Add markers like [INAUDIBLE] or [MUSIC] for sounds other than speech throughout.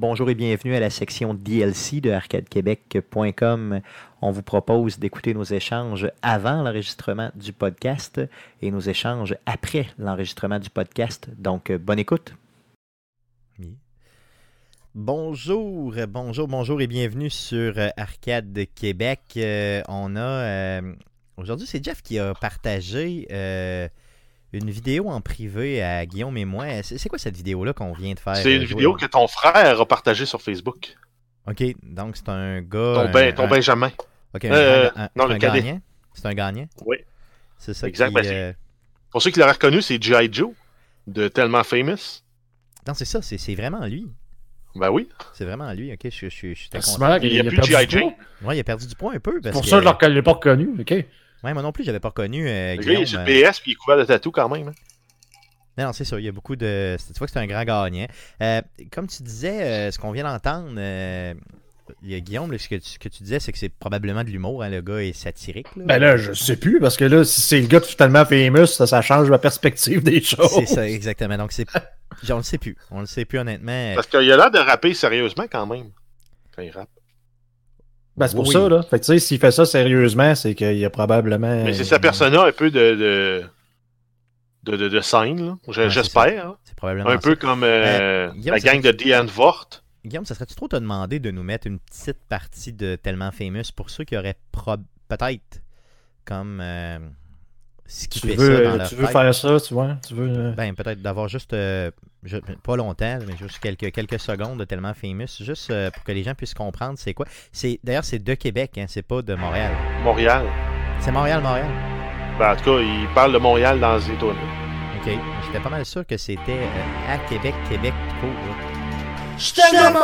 Bonjour et bienvenue à la section DLC de arcadequebec.com. On vous propose d'écouter nos échanges avant l'enregistrement du podcast et nos échanges après l'enregistrement du podcast. Donc, bonne écoute. Bonjour, bonjour, bonjour et bienvenue sur Arcade Québec. Euh, on a euh, aujourd'hui c'est Jeff qui a partagé euh, une vidéo en privé à Guillaume et moi. C'est quoi cette vidéo-là qu'on vient de faire? C'est une vidéo que ton frère a partagée sur Facebook. OK, donc c'est un gars... Ton, ben, ton Benjamin. OK, un, non, le gagnant. C'est un gagnant? Oui. C'est ça exact, qui... Ben, pour ceux qui l'auraient reconnu, c'est G.I. Joe, de Tellement Famous. Non, c'est ça, c'est vraiment lui. Ben oui. C'est vraiment lui, ok. Je, je, je, je content. Il, il, a, a plus de G.I. Joe. Ouais, il a perdu du poids un peu. Pour ça, je ne l'ai pas reconnu, ok. Ouais, moi non plus, j'avais pas reconnu. Euh, le Guillaume, gars, il est sur PS puis il est couvert de tatou quand même. Hein. Non, non c'est ça. Il y a beaucoup de. Tu vois que c'est un grand gagnant. Euh, comme tu disais, euh, ce qu'on vient d'entendre, euh, il y a Guillaume, là, ce, que tu, ce que tu disais, c'est que c'est probablement de l'humour. Hein, le gars est satirique. Là. Ben là, je sais plus, parce que là, si c'est le gars totalement famous, ça, ça change ma perspective des choses. C'est ça, exactement. Donc, c'est. [LAUGHS] On le sait plus. On le sait plus, honnêtement. Parce qu'il a l'air de rapper sérieusement quand même. Quand il rappe. Ben, c'est pour oui. ça, là. Fait que, tu sais, s'il fait ça sérieusement, c'est qu'il y a probablement. Mais c'est sa persona un peu de. de... De, de, de scène, là. j'espère. Ouais, c'est probablement un peu comme euh, euh, Guillaume, la gang de Diane Vort. Guillaume, ça serait-tu trop te demander de nous mettre une petite partie de Tellement Famous pour ceux qui auraient peut-être comme euh, tu veux, ça dans Tu veux tête. faire ça, tu vois? Tu veux... Ben, peut-être d'avoir juste, euh, je, pas longtemps, mais juste quelques, quelques secondes de Tellement Famous, juste euh, pour que les gens puissent comprendre c'est quoi. C'est D'ailleurs, c'est de Québec, hein, c'est pas de Montréal. Montréal. C'est Montréal, Montréal. Ben, en tout cas, il parle de Montréal dans les étoiles. Ok, j'étais pas mal sûr que c'était euh, à Québec, Québec, court. Je t'aime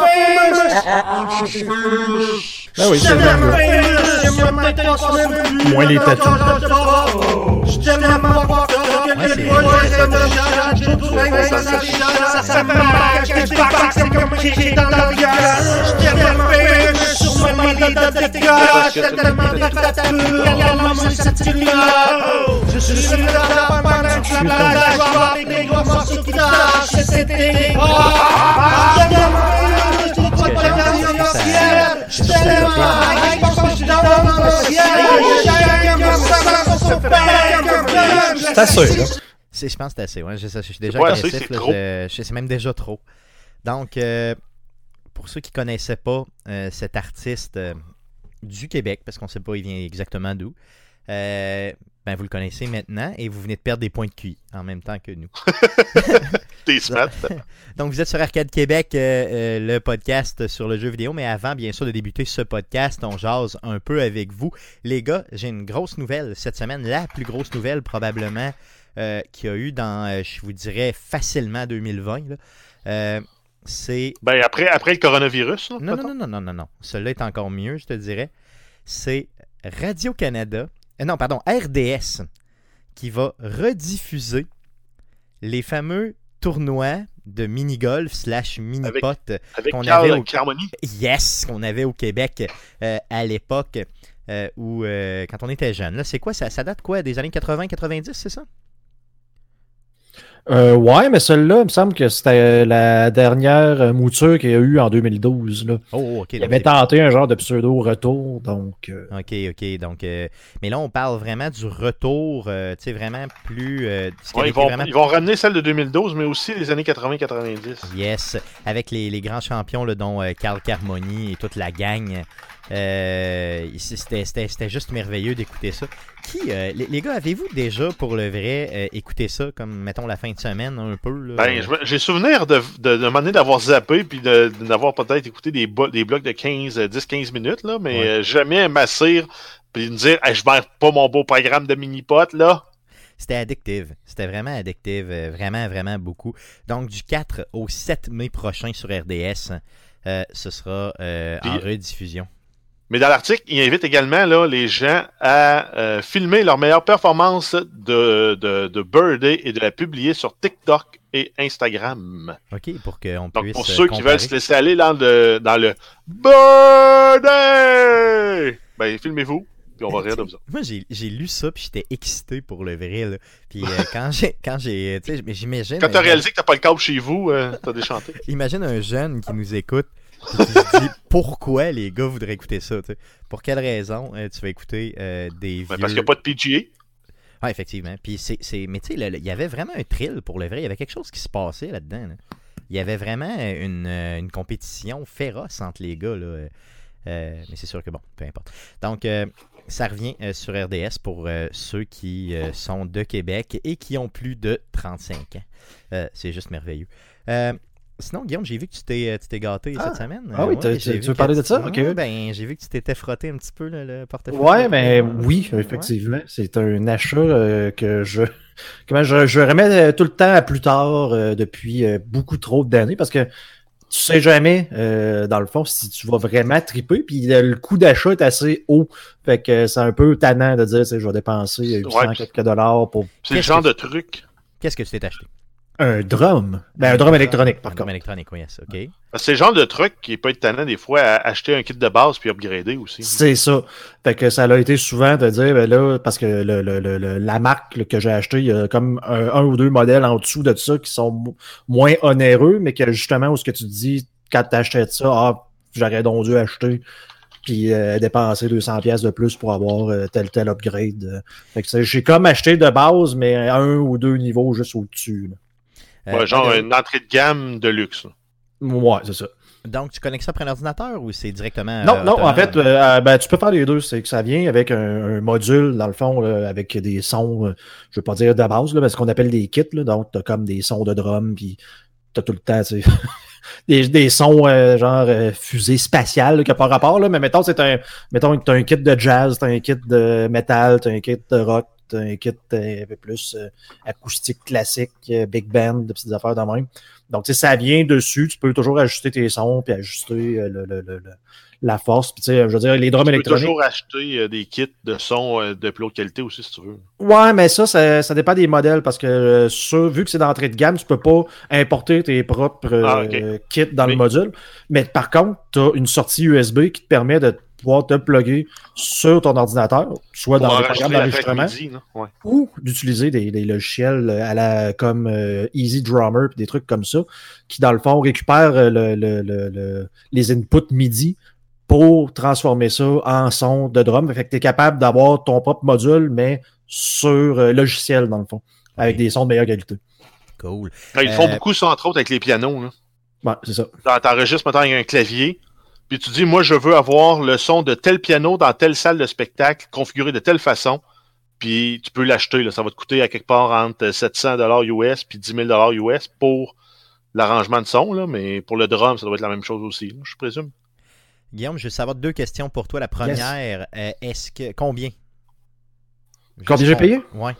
Ben oui, c'est vrai. Moins les tatous. Pas c'est Je je c'est assez, là. Je pense que c'est assez. Ouais, je, suis déjà agressif. C'est même déjà trop. Donc, euh, pour ceux qui ne connaissaient pas euh, cet artiste euh, du Québec, parce qu'on ne sait pas il vient exactement d'où, euh, ben vous le connaissez maintenant et vous venez de perdre des points de QI en même temps que nous. [LAUGHS] T'es smart. [LAUGHS] Donc vous êtes sur Arcade Québec, euh, euh, le podcast sur le jeu vidéo, mais avant bien sûr de débuter ce podcast, on jase un peu avec vous. Les gars, j'ai une grosse nouvelle cette semaine, la plus grosse nouvelle probablement qu'il y a eu dans, je vous dirais, facilement 2020. Là. Euh, c'est... Ben après, après le coronavirus. Là, non, non, non, non, non, non, non. Celui-là est encore mieux, je te dirais. C'est Radio-Canada non, pardon, RDS, qui va rediffuser les fameux tournois de mini-golf slash mini-pot qu'on avait au... Yes, qu'on avait au Québec euh, à l'époque euh, où euh, quand on était jeune. Là, c'est quoi ça, ça date quoi des années 80-90, c'est ça? Euh, ouais, mais celle-là, il me semble que c'était la dernière mouture qu'il y a eu en 2012. Là. Oh, ok. Il avait tenté un genre de pseudo-retour, donc... Euh... Ok, ok, donc... Euh... Mais là, on parle vraiment du retour, euh, tu sais, vraiment plus... Ouais, ils, vont, vraiment... ils vont ramener celle de 2012, mais aussi les années 80-90. Yes, avec les, les grands champions, là, dont Carl Carmoni et toute la gang. Euh, C'était juste merveilleux d'écouter ça. Qui, euh, les, les, gars, avez-vous déjà pour le vrai euh, écouté ça, comme mettons la fin de semaine un peu là? Ben, j'ai souvenir de, de, d'avoir zappé puis d'avoir peut-être écouté des, des blocs de 15, 10-15 minutes, là, mais ouais. jamais m'assire puis me dire hey, je perds pas mon beau programme de mini-pot là. C'était addictive. C'était vraiment addictive. Vraiment, vraiment beaucoup. Donc, du 4 au 7 mai prochain sur RDS, euh, ce sera euh, en rediffusion. Mais dans l'article, il invite également là, les gens à euh, filmer leur meilleure performance de, de, de Birthday et de la publier sur TikTok et Instagram. OK, pour qu'on Donc, puisse. pour ceux comparer. qui veulent se laisser aller dans le, dans le Birthday, ben, filmez-vous. Puis on va rire de vous. Moi, j'ai j'ai lu ça, puis j'étais excité pour le vrai. Là. Puis euh, [LAUGHS] quand j'ai, quand j'ai, j'imagine. Quand t'as réalisé que t'as pas le câble chez vous, euh, t'as déchanté. [LAUGHS] Imagine un jeune qui nous écoute, pourquoi les gars voudraient écouter ça. Pour quelle raison euh, tu vas écouter euh, des vieux. Ben, parce qu'il n'y a pas de PGA. Ah, effectivement. Puis c'est, mais tu sais, il y avait vraiment un thrill pour le vrai. Il y avait quelque chose qui se passait là-dedans. là. Il y avait vraiment une, euh, une compétition féroce entre les gars. Là. Euh, mais c'est sûr que bon, peu importe. Donc, ça revient sur RDS pour ceux qui sont de Québec et qui ont plus de 35 ans. C'est juste merveilleux. Euh, Sinon, Guillaume, j'ai vu que tu t'es, euh, tu t'es gâté Ah. cette semaine. Ah oui, Euh, tu- vu tu veux parler de ça? Ouais, Ok. ben, j'ai vu que tu t'étais frotté un petit peu là, le portefeuille. Ouais, mais oui, Ouais. effectivement. C'est un achat euh, que je. Comment je, je remets euh, tout le temps à plus tard euh, depuis euh, beaucoup trop d'années parce que tu sais jamais, euh, dans le fond, si tu vas vraiment triper, puis euh, le coût d'achat est assez haut. Fait que c'est un peu tannant de dire, tu sais, je vais dépenser 800 Ouais. quelques dollars pour C'est le genre que- de truc. Qu'est-ce que tu t'es acheté? Un drum. Ben, un drum électronique, par Un contre. drum électronique, oui, yes, ok. C'est le genre de truc qui peut être tannant des fois à acheter un kit de base puis upgrader aussi. C'est ça. Fait que ça a été souvent de dire, ben là, parce que le, le, le- le- la marque là, que j'ai acheté, il y a comme un, un ou deux modèles en dessous de ça qui sont mo- moins onéreux, mais que justement, où ce que tu te dis, quand tu achètes ça, ah, j'aurais donc dû acheter, puis euh, dépenser 200 pièces de plus pour avoir euh, tel tel upgrade. Fait que c'est- j'ai comme acheté de base, mais un ou deux niveaux juste au-dessus. Euh, Ouais, genre euh, une entrée de gamme de luxe. Ouais, c'est ça. Donc, tu connectes ça après un ordinateur ou c'est directement. Non, euh, non, en fait, euh, euh, ben, tu peux faire les deux. C'est que ça vient avec un, un module, dans le fond, là, avec des sons, euh, je veux pas dire de base, là, mais ce qu'on appelle des kits. Là, donc, tu as comme des sons de drum, puis tu as tout le temps tu sais, [LAUGHS] des, des sons euh, genre euh, fusée spatiale qui n'a pas rapport. Là, mais mettons, c'est un, mettons, tu as un kit de jazz, tu as un kit de metal, tu as un kit de rock, un kit euh, un peu plus euh, acoustique classique, euh, big band, de petites affaires de même. Donc, tu sais, ça vient dessus. Tu peux toujours ajuster tes sons, puis ajuster le, le, le, la force. Puis, tu sais, je veux dire, les drums Tu peux électroniques. toujours acheter des kits de son euh, de plus haute qualité aussi si tu veux. Ouais, mais ça, ça, ça dépend des modèles parce que ça, vu que c'est d'entrée de gamme, tu peux pas importer tes propres Ah, kits dans le module. Mais par contre, tu as une sortie USB qui te permet de pouvoir te plugger sur ton ordinateur, soit Pour dans la track d'enregistrement. Ouais. ou d'utiliser des, des logiciels à la, comme euh, Easy Drummer puis des trucs comme ça, qui dans le fond récupèrent euh, le, le- le- le- les inputs MIDI pour transformer ça en son de drum. Fait que tu es capable d'avoir ton propre module, mais sur euh, logiciel, dans le fond, avec des sons de meilleure qualité. Cool. Ah, Ils font Euh, beaucoup ça, entre autres, avec les pianos. Là. Ouais, c'est ça. T'enregistres maintenant avec un clavier, puis tu dis, moi, je veux avoir le son de tel piano dans telle salle de spectacle, configuré de telle façon, puis tu peux l'acheter. Ça va te coûter à quelque part entre 700 US puis 10 000 US pour l'arrangement de son, là, mais pour le drum, ça doit être la même chose aussi, là, je présume. Guillaume, je veux savoir deux questions pour toi. La première, euh, est-ce que. Combien? Combien j'ai payé? Ouais.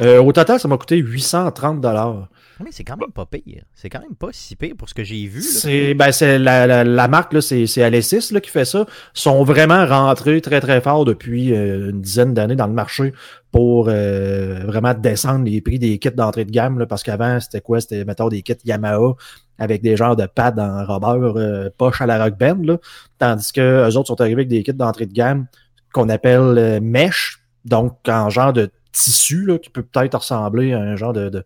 Euh, au total, ça m'a coûté 830 dollars. Mais c'est quand même pas pire. C'est quand même pas si pire pour ce que j'ai vu. C'est ben c'est la, la, la marque là, c'est c'est Alessis là qui fait ça. Sont vraiment rentrés très très fort depuis euh, une dizaine d'années dans le marché pour euh, vraiment descendre les prix des kits d'entrée de gamme là, parce qu'avant c'était quoi? C'était mettons des kits Yamaha avec des genres de pads en rubber euh, poche à la Rock Band là, tandis que eux autres sont arrivés avec des kits d'entrée de gamme qu'on appelle euh, mesh, donc en genre de tissu là, qui peut peut-être ressembler à un genre de, de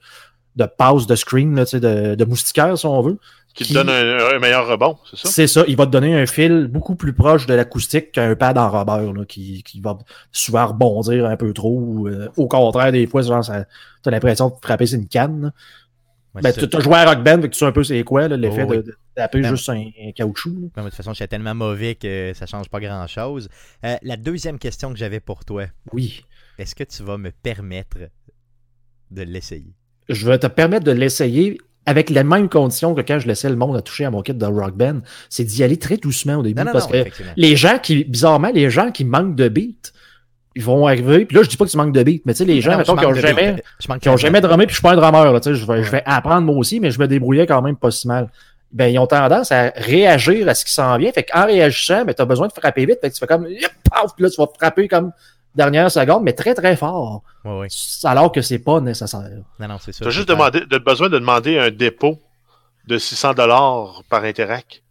de passe de screen, là, tu sais, de, de moustiquaire, si on veut. Qui, Qui- te donne un, un meilleur rebond, c'est ça? C'est ça, il va te donner un fil beaucoup plus proche de l'acoustique qu'un pad en rubber, là, qui, qui va souvent rebondir un peu trop. ou, euh, au contraire, des fois, genre, ça, t'as l'impression de frapper sur une canne. Ouais, Ben, c'est tu as joué à Rock Band, tu sais un peu c'est quoi, l'effet Oh, oui. de, de taper Ben- juste un, un caoutchouc. mais de toute façon, j'étais tellement mauvais que ça change pas grand-chose. Euh, la deuxième question que j'avais pour toi, Oui. Est-ce que tu vas me permettre de l'essayer? Je vais te permettre de l'essayer avec les mêmes conditions que quand je laissais le monde à toucher à mon kit de Rock Band. C'est d'y aller très doucement au début Non, non, parce non, que les gens qui, bizarrement, les gens qui manquent de beat, ils vont arriver. Puis là, je dis pas que tu manques de beat, mais tu sais, les gens, mettons, qui ont jamais, qui ont jamais drummé, puis je suis pas un drummer, là, tu sais, je vais, Ouais. je vais apprendre moi aussi, mais je me débrouillais quand même pas si mal. Ben, ils ont tendance à réagir à ce qui s'en vient. Fait qu'en réagissant, ben, t'as besoin de frapper vite. Fait que tu fais comme, yep, paf, puis là, tu vas frapper comme dernière seconde, mais très, très fort. Ouais, ouais. Alors que c'est pas nécessaire. Non, non, c'est ça. Tu as juste demandé, de, besoin de demander un dépôt de 600 dollars par Interac.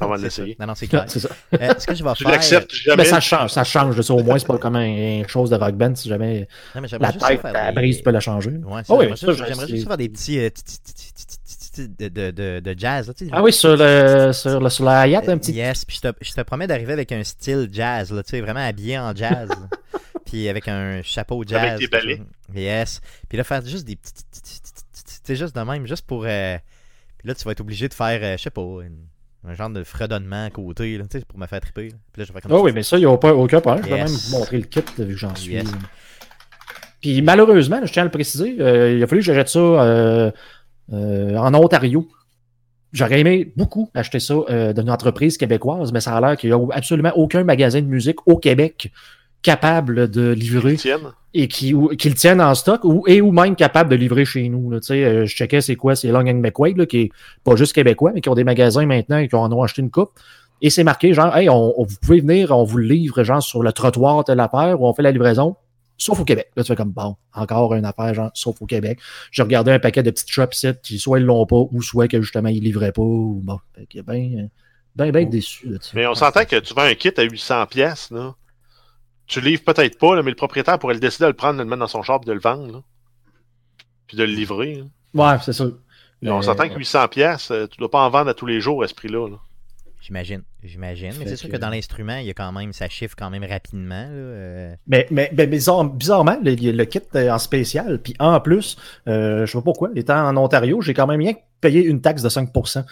Avant de l'essayer. Non, non, c'est clair. [LAUGHS] C'est ça. Euh, ce que je vais [LAUGHS] Tu faire. l'acceptes Mais jamais. ça change, ça change. de ça. Au moins, c'est pas comme un, un chose de rock band. Si jamais Non, mais j'aimerais la tête, faire la des- brise, tu peux la changer. Ouais, c'est ça, oui, j'aimerais juste- faire des petits de, de, de, de jazz. là. Ah oui, sur, le, sur, le, sur la Hayat, un petit. Yes, puis je te, je te promets d'arriver avec un style jazz, là, tu sais, vraiment habillé en jazz. [LAUGHS] puis avec un chapeau jazz. Avec des chose. Yes. Puis là, faire juste des petits. Tu sais, juste de même, juste pour. euh, Puis là, tu vas être obligé de faire, euh, je sais pas, une- un genre de fredonnement à côté, là, tu sais, pour me faire triper. là. Puis là, je vais faire comme ça. oui, mais ça, il n'y a pas, aucun problème. Je vais même vous montrer le kit vu que j'en suis. Yes. Puis malheureusement, je tiens à le préciser, euh, il a fallu que j'achète ça euh, euh, en Ontario. J'aurais aimé beaucoup acheter ça euh, d'une entreprise québécoise, mais ça a l'air qu'il n'y a absolument aucun magasin de musique au Québec capable de livrer Tienne. et qui, ou- qui le tiennent en stock ou, et ou même capable de livrer chez nous. Là. Tu sais, euh, je checkais c'est quoi, c'est Long and McQuaid, là, qui est pas juste québécois, mais qui ont des magasins maintenant et qui en ont acheté une coupe. Et c'est marqué genre, hey, on, on- vous pouvez venir, on vous le livre genre sur le trottoir telle affaire où on fait la livraison, sauf au Québec. Là, tu fais comme bon, encore une affaire, genre, sauf au Québec. J'ai regardé un paquet de petites shops qui soit ils l'ont pas, ou soit que justement ils livraient pas, ou bon. Fait que ben, ben, ben déçu. Là, Mais on s'entend que tu vends un kit à 800 pièces là. Tu livres peut-être pas, là, mais le propriétaire pourrait le décider de le prendre, de le mettre dans son shop, de le vendre, là. Puis de le livrer. là. Ouais, c'est ça. Mais on s'entend que 800 pièces, euh, tu dois pas en vendre à tous les jours à ce prix-là. là. J'imagine, j'imagine. Mais c'est sûr que- que dans l'instrument, il y a quand même, ça chiffre quand même rapidement. Là, euh. Mais, mais, mais bizarre- bizarrement, le, le kit est en spécial. Puis en plus, euh, je sais pas pourquoi, étant en Ontario, j'ai quand même rien que payé une taxe de 5%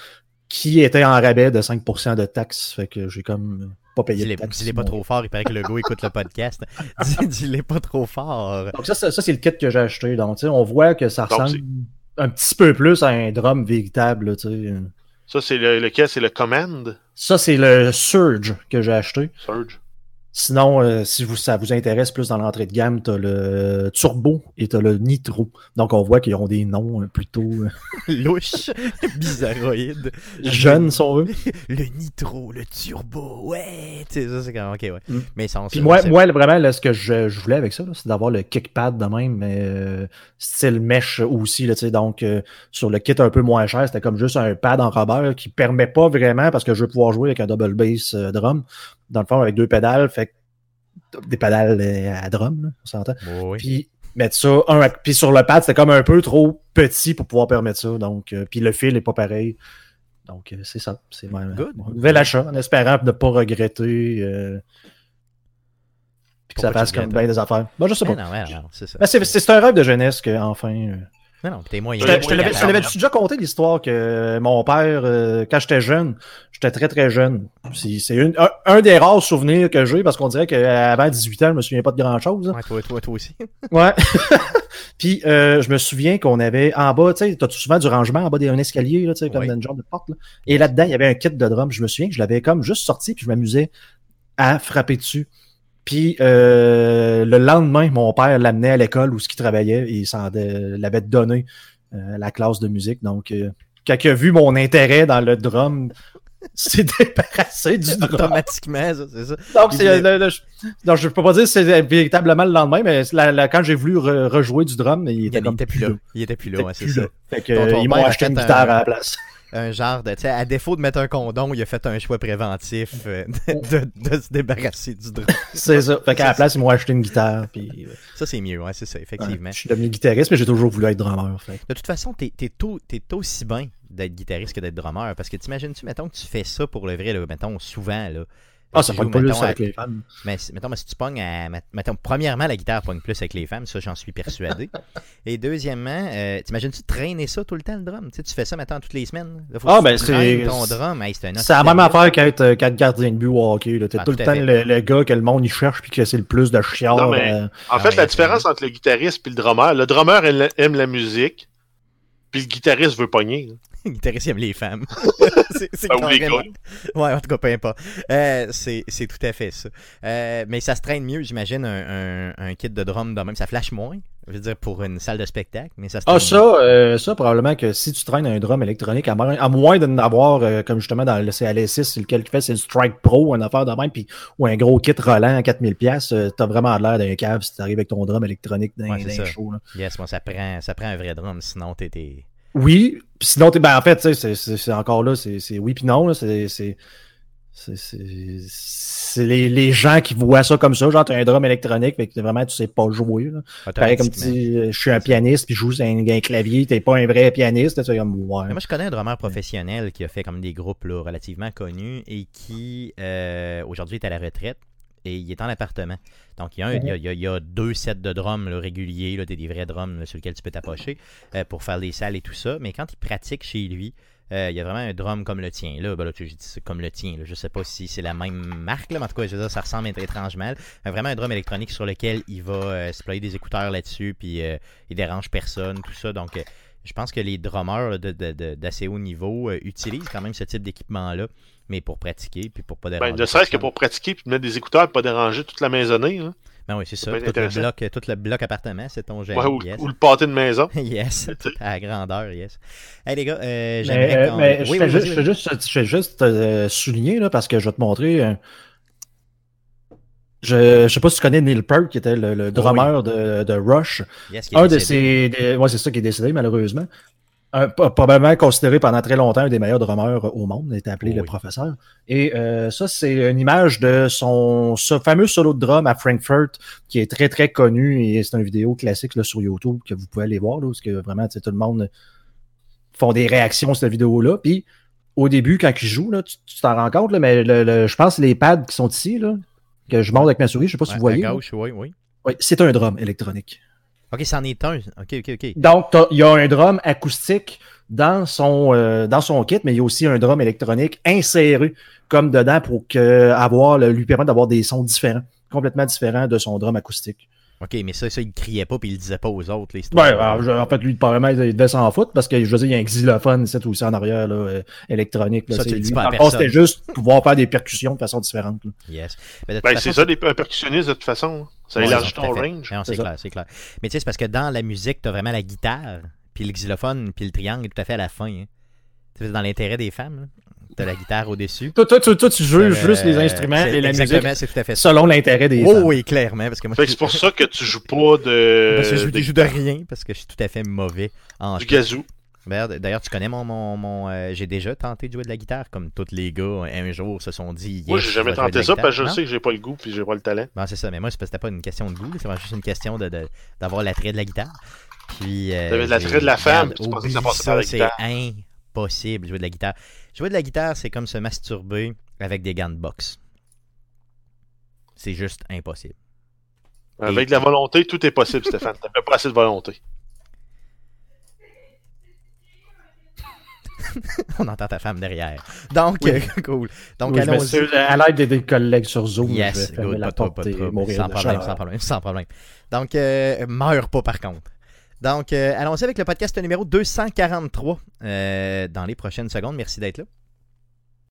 qui était en rabais de 5% de taxes. Fait que j'ai comme pas payé de taxes. dis-les pas trop fort, il paraît que le gars écoute le podcast. [LAUGHS] Dis- Dis-les pas trop fort. Donc ça, ça, ça, c'est le kit que j'ai acheté. Donc, tu sais, on voit que ça Donc, ressemble un petit peu plus à un drum véritable. sais. Ça, c'est le, lequel? C'est le Command? Ça, c'est le Surge que j'ai acheté. Surge. Sinon, euh, si vous, ça vous intéresse plus dans l'entrée de gamme, t'as le Turbo et t'as le Nitro. Donc, on voit qu'ils ont des noms euh, plutôt euh, [LAUGHS] Louche, [LAUGHS] bizarroïde. [LAUGHS] jeunes, si on veut. Le nitro, le turbo, ouais. Tu sais, ça, c'est quand même. Ok, ouais. Mm. Mais sans Puis moi, moi vraiment, là, ce que je, je voulais avec ça, là, c'est d'avoir le kickpad de même, mais euh, style mesh aussi. Là, tu sais. donc, euh, sur le kit un peu moins cher, c'était comme juste un pad en rubber qui permet pas vraiment, parce que je veux pouvoir jouer avec un double bass euh, drum, dans le fond, avec deux pédales, fait des pédales euh, à drum, là, on s'entend. oui. Puis mettre ça, un, puis sur le pad, c'était comme un peu trop petit pour pouvoir permettre ça. Donc, euh, puis le fil est pas pareil. Donc, euh, c'est ça. C'est Good. mon nouvel achat, en espérant ne pas regretter. euh, puis que ça fasse comme bien des affaires. Bon, je sais Mais pas. c'est ça. Ben, c'est, c'est- c'est un rêve de jeunesse que, enfin. Euh, Non, non, t'es je moyen. te, je te moyen l'avais, déjà conté l'histoire que mon père, euh, quand j'étais jeune, j'étais très très jeune. C'est, un, un des rares souvenirs que j'ai parce qu'on dirait qu'avant 18 ans, je me souviens pas de grand chose. Ouais, toi, toi, toi aussi. [LAUGHS] Ouais. [LAUGHS] Puis euh, je me souviens qu'on avait en bas, tu sais, t'as souvent du rangement en bas d'un escalier, là, tu sais, comme Oui. dans une genre de porte. Là? Et là-dedans, il y avait un kit de drum. Je me souviens que je l'avais comme juste sorti, puis je m'amusais à frapper dessus. Puis euh, le lendemain, mon père l'amenait à l'école où ce qu'il travaillait et il s'en dé- l'avait donné euh, la classe de musique. Donc, euh, quand il a vu mon intérêt dans le drum, [LAUGHS] s'est débarrassé du drum. Automatiquement, ça, c'est ça. Donc, c'est, voulait- le- le- je- non, je peux pas dire que c'est véritablement le lendemain, mais la- la- quand j'ai voulu re- rejouer du drum, il était il comme était plus là. Il était plus là, ouais, c'est ça. Fait que, euh, ils m'ont acheté une un- guitare à la place. Un genre de, tu sais, à défaut de mettre un condom, il a fait un choix préventif euh, de, de- de se débarrasser du drum. [LAUGHS] C'est ça. Fait qu'à la place, ils m'ont acheté une guitare. Puis, Ça, c'est mieux, ouais, c'est ça, effectivement. je suis devenu guitariste, mais j'ai toujours voulu être drummer. Fait. De toute façon, t'es t'es au- t'es aussi bien d'être guitariste que d'être drummer. Parce que t'imagines-tu, mettons que tu fais ça pour le vrai, là, mettons, souvent, là. Ah, ça pogne plus mettons, à- avec les femmes. Mais si- mettons, mais si tu pognes à. Mettons, premièrement, la guitare pogne plus avec les femmes, ça j'en suis persuadé. [LAUGHS] Et deuxièmement, euh, t'imagines-tu traîner ça tout le temps, le drum? Tu sais, tu fais ça maintenant toutes les semaines. Là, faut Ah, tu ben, traînes c'est- ton drum. Hey, c'est un C'est la même affaire qu'être euh, gardien de but au hockey. T'es Ah, tout le tout temps le, le gars que le monde y cherche puis que c'est le plus de chiard. Non, mais- euh, En Ah fait, ouais, la différence entre le guitariste et le drummer, le drummer aime la musique, puis le guitariste veut pogner. [LAUGHS] Le guitariste aime les femmes. [LAUGHS] c'est les carrément-. Ouais, en tout cas, peu importe. Euh, c'est c'est tout à fait ça. Euh, mais ça se traîne mieux, j'imagine, un, un, un kit de drum de même. Ça flash moins, je veux dire, pour une salle de spectacle, mais ça se Ah, ça, euh, ça, probablement que si tu traînes un drum électronique, à moins, à moins de n'avoir, euh, comme justement dans le CLS6, c'est lequel qui fait, c'est le Strike Pro, une affaire de même, puis, ou un gros kit Roland à 4000$, pièces t'as vraiment l'air d'un cave si t'arrives avec ton drum électronique dans, Ouais, c'est dans show. Là. Yes, moi, ça prend, ça prend un vrai drum, sinon t'es. Oui, sinon, t'es- ben, en fait, tu sais, c'est- encore là, c'est c'est oui puis non. là, C'est c'est- les, les gens qui voient ça comme ça, genre t'as un drum électronique, mais que vraiment tu sais pas jouer. Là. Pareil comme tu je suis un pianiste, puis je joue un, un clavier, t'es pas un vrai pianiste, tu comme ouais. Moi, je connais un drummer professionnel qui a fait comme des groupes là, relativement connus et qui euh, aujourd'hui est à la retraite et il est en appartement. Donc, il y a, un- il y a- il y deux sets de drums là, réguliers, là, des, des vrais drums là, sur lesquels tu peux t'approcher euh, pour faire des salles et tout ça. Mais quand il pratique chez lui, euh, il y a vraiment un drum comme le tien. Là, ben là tu dit c'est comme le tien. Là. Je sais pas si c'est la même marque, là, mais en tout cas, je veux dire, ça ressemble étrangement. Euh, vraiment un drum électronique sur lequel il va euh, se player des écouteurs là-dessus, puis euh, il dérange personne, tout ça. Donc, euh, je pense que les drummers là, de- de- de- d'assez haut niveau utilisent quand même ce type d'équipement-là, mais pour pratiquer, puis pour pas déranger. Ben, ne serait-ce que pour pratiquer puis mettre des écouteurs pas déranger toute la maisonnée. Hein. Ben oui, c'est ça. Tout le, bloc, tout le bloc appartement, c'est ton. Ouais, ou, yes. ou le pâté de maison. [LAUGHS] yes, [LAUGHS] à la grandeur, yes. Hey les gars, euh, j'aimerais euh, qu'on- mais je fais oui, juste, je fais juste, je fais juste, euh, souligner, là, parce que je vais te montrer. euh, je, je sais pas si tu connais Neil Peart, qui était le, le drummer de, de Rush. Yes, qui est Un de ses. des- ouais, c'est ça qui est décédé, malheureusement. Un- p- probablement considéré pendant très longtemps un des meilleurs drummers au monde, il était appelé Oh le professeur. Et euh, ça, c'est une image de son ce fameux solo de drum à Frankfurt, qui est très très connu et c'est une vidéo classique là, sur YouTube que vous pouvez aller voir, là, parce que vraiment, tout le monde font des réactions sur cette vidéo-là. Puis au début, quand il joue, là, tu tu t'en rends compte, là, mais le, le- je pense les pads qui sont ici, là, que je monte avec ma souris, je sais pas si vous voyez. À gauche, oui, oui. Oui, c'est un drum électronique. Ok, c'en est un. Ok, ok, ok. Donc, il y a un drum acoustique dans son, euh, dans son kit, mais il y a aussi un drum électronique inséré comme dedans pour que, avoir, lui permettre d'avoir des sons différents, complètement différents de son drum acoustique. Ok, mais ça, ça, il criait pas puis il le disait pas aux autres, Ouais, l'histoire. alors, je- en fait, lui, apparemment, il devait s'en foutre parce que, je veux dire, il y a un xylophone ici aussi en arrière, là, euh, électronique. Là, Ça, c'est tu le dis lui. pas à. C'était juste pouvoir faire des percussions de façon différente. là. Yes. Ben, façon, c'est ça, les un percussionniste, de toute façon. hein. Ça Ouais, élargit ton range. Non, c'est C'est ça. clair, c'est clair. Mais tu sais, c'est parce que dans la musique, t'as vraiment la guitare, puis le xylophone, puis le triangle tout à fait à la fin. Hein. C'est dans l'intérêt des femmes. là. T'as la guitare au-dessus. Toi, toi, toi, toi, tu Euh, juste les instruments c'est- et la exactement, musique c'est tout à fait ça. selon l'intérêt des Oh oui, clairement, parce que moi, Fait que je- c'est pour ça que tu joues pas de, parce que je, de- je joue de rien, parce que je suis tout à fait mauvais en du gazou. D'ailleurs, tu connais mon. mon, mon, euh, j'ai déjà tenté de jouer de la guitare, comme tous les gars un jour se sont dit. Moi, yes, j'ai je jamais de tenté ça guitare. parce que je Non? sais que j'ai pas le goût puis j'ai pas le talent. Bon, c'est ça, mais moi, c'est parce que c'était pas une question de goût, c'est juste une question de, de- d'avoir l'attrait de la guitare. Puis. euh, T'avais de l'attrait j'ai- de la femme, tu pensais que ça passait par la C'est guitare. impossible, jouer de la guitare. Jouer de la guitare, c'est comme se masturber avec des gants de boxe. C'est juste impossible. Avec de la volonté, tout est possible, Stéphane. T'avais pas assez de volonté. [LAUGHS] On entend ta femme derrière. Donc, Oui. euh, [LAUGHS] cool. Donc, Oui, je à l'aide des- des collègues sur Zoom, je Yes, vais fermer good, la pas trop, porte pas trop. Sans problème, sans problème, sans problème. Donc, euh, meurs pas par contre. Donc, euh, allons-y avec le podcast numéro 243 euh, dans les prochaines secondes. Merci d'être là.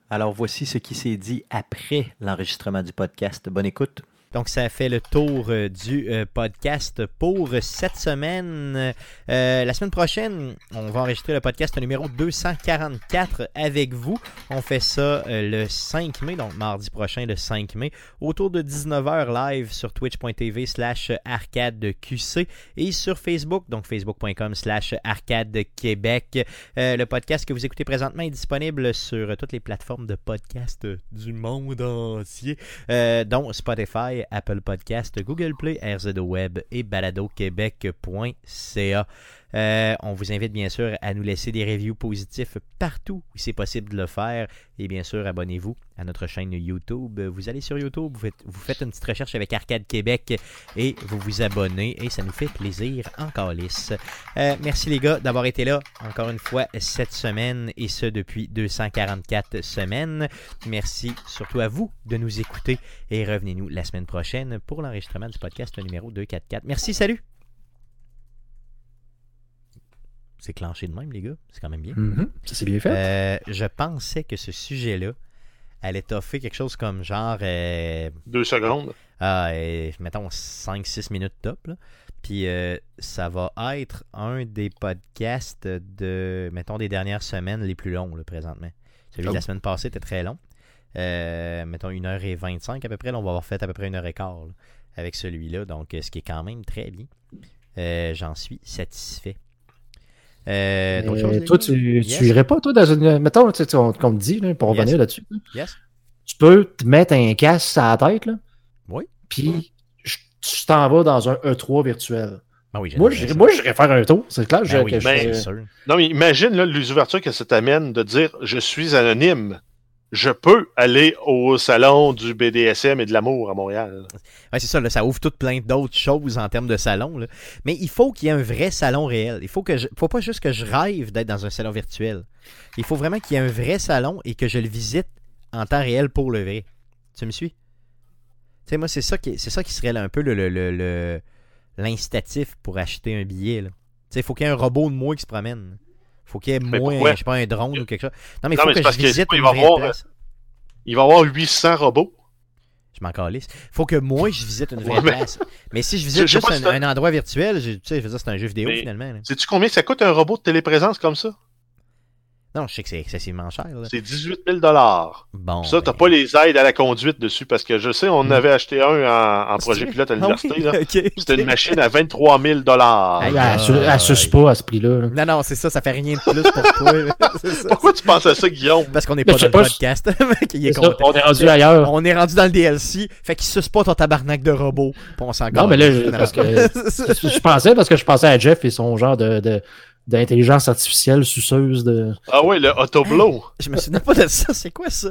Alors voici ce qui s'est dit après l'enregistrement du podcast. Bonne écoute. Donc, ça fait le tour euh, du euh, podcast pour cette semaine. Euh, la semaine prochaine, on va enregistrer le podcast numéro 244 avec vous. On fait ça le 5 mai, donc mardi prochain, le 5 mai, autour de 19h live sur twitch.tv slash arcadeqc et sur Facebook, donc facebook.com slash arcadequebec. Le podcast que vous écoutez présentement est disponible sur toutes les plateformes de podcast du monde entier dont Spotify, Apple Podcast, Google Play, RZO Web et baladoquebec.ca. Euh, on vous invite bien sûr à nous laisser des reviews positifs partout où c'est possible de le faire. Et bien sûr, abonnez-vous à notre chaîne YouTube. Vous allez sur YouTube, vous faites, une petite recherche avec Arcade Québec et vous vous abonnez et ça nous fait plaisir encore lisse. Euh, merci les gars d'avoir été là encore une fois cette semaine et ce depuis 244 semaines. Merci surtout à vous de nous écouter et revenez-nous la semaine prochaine pour l'enregistrement du podcast numéro 244. Merci, salut! C'est clenché de même, les gars. C'est quand même bien. Mhm, Ça c'est bien fait. Euh, je pensais que ce sujet-là allait toffer quelque chose comme genre, euh, Deux secondes. ah, euh, mettons 5-6 minutes top. là. Puis euh, ça va être un des podcasts de, mettons, des dernières semaines les plus longs là, présentement. Celui de la Oh. semaine passée était très long. Euh, mettons 1h25 à peu près. Là, on va avoir fait à peu près 1h15 là, avec celui-là. Donc, ce qui est quand même très bien. Euh, J'en suis satisfait. Euh, d'autres choses, toi, tu, Yes. tu irais pas, toi, dans une. Mettons, tu sais, tu- on- qu'on me dit, là, pour Yes. revenir là-dessus. là. Yes. Tu peux te mettre un casque à la tête, là. Oui. Puis tu t'en vas dans un E3 virtuel. Ben oui, Moi, j'irais moi, j'irais faire un tour. C'est clair je- Ben oui, je ben. Non, mais imagine là, les ouvertures que ça t'amène de dire je suis anonyme. Je peux aller au salon du BDSM et de l'amour à Montréal. Ouais, c'est ça, ça ouvre tout plein d'autres choses en termes de salon. Mais il faut qu'il y ait un vrai salon réel. Il faut que faut pas juste que je rêve d'être dans un salon virtuel. Il faut vraiment qu'il y ait un vrai salon et que je le visite en temps réel pour le vrai. Tu me suis? Tu sais, moi, c'est ça qui, c'est ça qui serait un peu le, l'incitatif pour acheter un billet. Tu sais, il faut qu'il y ait un robot de moi qui se promène. Il faut qu'il y ait Mais moins, pourquoi? je sais pas, un drone ou quelque chose. Non, mais il faut mais que je que visite il une va vraie avoir- place. Il va y avoir 800 robots. Je m'en calisse. Faut que moi, je visite une vraie Ouais, place. Mais si je visite je juste un, endroit virtuel, je- tu sais, je veux dire, c'est un jeu vidéo finalement. Sais-tu combien ça coûte un robot de téléprésence comme ça? Non, je sais que c'est excessivement cher. là. C'est 18 000 Bon. Ça, t'as ben- pas les aides à la conduite dessus parce que je sais, on en avait acheté un en, en projet pilote à Ah l'université. oui, là. [LAUGHS] ok, C'était ok. une machine à 23 000 Aïe, Elle su- aïe. elle suce pas à ce prix-là. là. Non, non, c'est ça, ça fait rien de plus pour toi. là. [LAUGHS] C'est ça. Pourquoi tu penses à ça, Guillaume? Parce qu'on n'est pas je dans le pas, podcast. [LAUGHS] qu'il est C'est ça, content. on est rendu ailleurs. On est rendu dans le DLC, fait qu'il suce pas ton tabarnak de robot. Puis on s'en Non, mais là, je- calisse. parce que je pensais parce que je pensais à Jeff et son genre de, de- d'intelligence artificielle suceuse de. Ah ouais, le Autoblow. Je me souviens pas de ça, c'est quoi ça?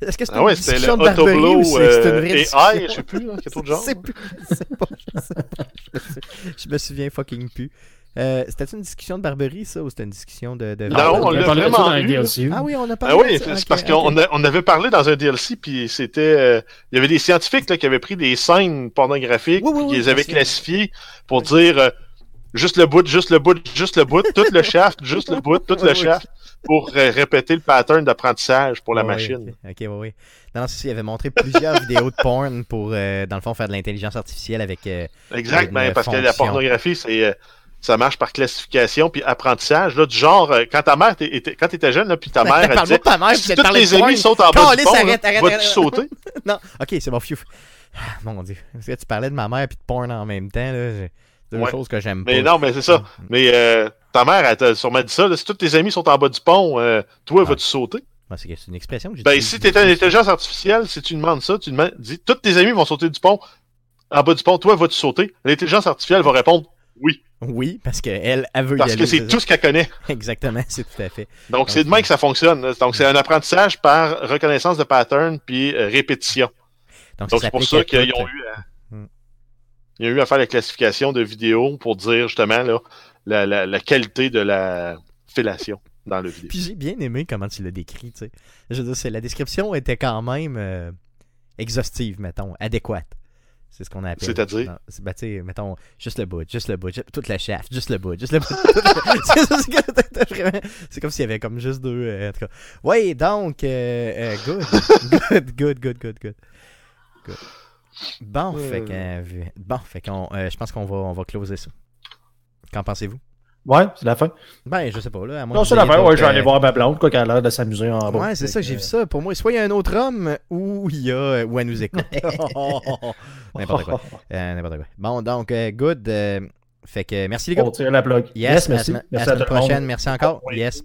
Est-ce que c'est Ah une ouais, c'était le discussion de barberie Autoblow ou c'est c'est une euh, vraie AI, je sais plus, hein, quelque [LAUGHS] Je genre. sais plus. Je sais pas. Je sais pas. Je me sou- Je me souviens fucking plus. Euh, c'était une discussion de barberie, ça, ou c'était une discussion de. de- Non, on on l'a a parlé de ça vraiment dans un DLC. Ah oui, on a parlé Ah oui, de ça. c'est parce qu'on on avait parlé dans un DLC, puis c'était... euh, il y avait des scientifiques là, qui avaient pris des scènes pornographiques, Oui, oui, puis oui, qui les avaient classifiées pour dire euh, juste le bout, juste le bout, juste le bout, tout le shaft, juste le bout, tout [LAUGHS] Oui, le oui. shaft, pour euh, répéter le pattern d'apprentissage pour la machine. Ok, ok, ouais, ouais. Non, il avait montré plusieurs [LAUGHS] vidéos de porn pour, euh, dans le fond, faire de l'intelligence artificielle avec. euh, Exact, ben, parce que la pornographie, c'est... ça marche par classification puis apprentissage là du genre quand ta mère était, était- quand t'étais jeune là puis ta [LAUGHS] mère elle disait de ta mère, puis si de tous parler tes de porn. amis sautent en bas du pont vas-tu sauter? Non, ok, c'est bon, phew. Ah, Mon dieu. Tu parlais de ma mère puis de porn en même temps, là. Deux Ouais. choses que j'aime pas. mais non mais c'est ça. Mais euh, ta mère elle t'a sûrement dit ça là, si tous tes amis sont en bas du pont euh, toi Ah. vas-tu sauter? Moi, c'est une expression que j'ai ben si t'es une intelligence artificielle si tu demandes ça tu demandes dis tous tes amis vont sauter du pont en bas du pont toi vas-tu sauter? L'intelligence artificielle va répondre oui. Oui, parce qu'elle, elle veut y parce aller, que c'est tout ce qu'elle connaît. [LAUGHS] Exactement, c'est tout à fait. donc c'est de même que ça fonctionne donc c'est un apprentissage par reconnaissance de pattern puis euh, répétition. Donc, c'est pour ça qu'ils ont eu Hmm. Ils ont eu à faire la classification de vidéos pour dire justement là, la, la, la qualité de la fellation dans le vidéo. Puis j'ai bien aimé comment tu l'as décrit, tu sais. Je veux dire, c'est- la description était quand même euh, exhaustive, mettons, adéquate. C'est ce qu'on appelle. C'est-à-dire? Ben, tu sais, mettons, juste le bout, juste le bout, toute la shaft, juste le bout, juste le bout. [LAUGHS] [LAUGHS] c'est comme s'il y avait comme juste deux. euh, en tout cas. Ouais, donc, euh, euh, good. [LAUGHS] good, good, good, good, good. Good. Bon, fait que, euh, bon, fait qu'on, euh, je pense qu'on va, on va closer ça. Qu'en pensez-vous? Ouais, c'est la fin. Ben, je sais pas, là. à Non, c'est la fin. Ouais, je vais aller euh, voir ma blonde, quoi, qu'elle a l'air de s'amuser en bas. Ouais, c'est ça, j'ai vu ça. Pour moi, soit il y a un autre homme ou il y a ou elle nous écoute. [LAUGHS] [LAUGHS] N'importe quoi. Euh, N'importe quoi. Bon, donc, good. fait que merci les gars. On tire la plug. Yes, merci. À la, merci à à la prochaine. monde. Merci encore. Ouais, Yes.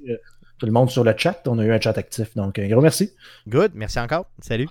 Tout le monde sur le chat. On a eu un chat actif. Donc, un gros merci. Good. Merci encore. Salut.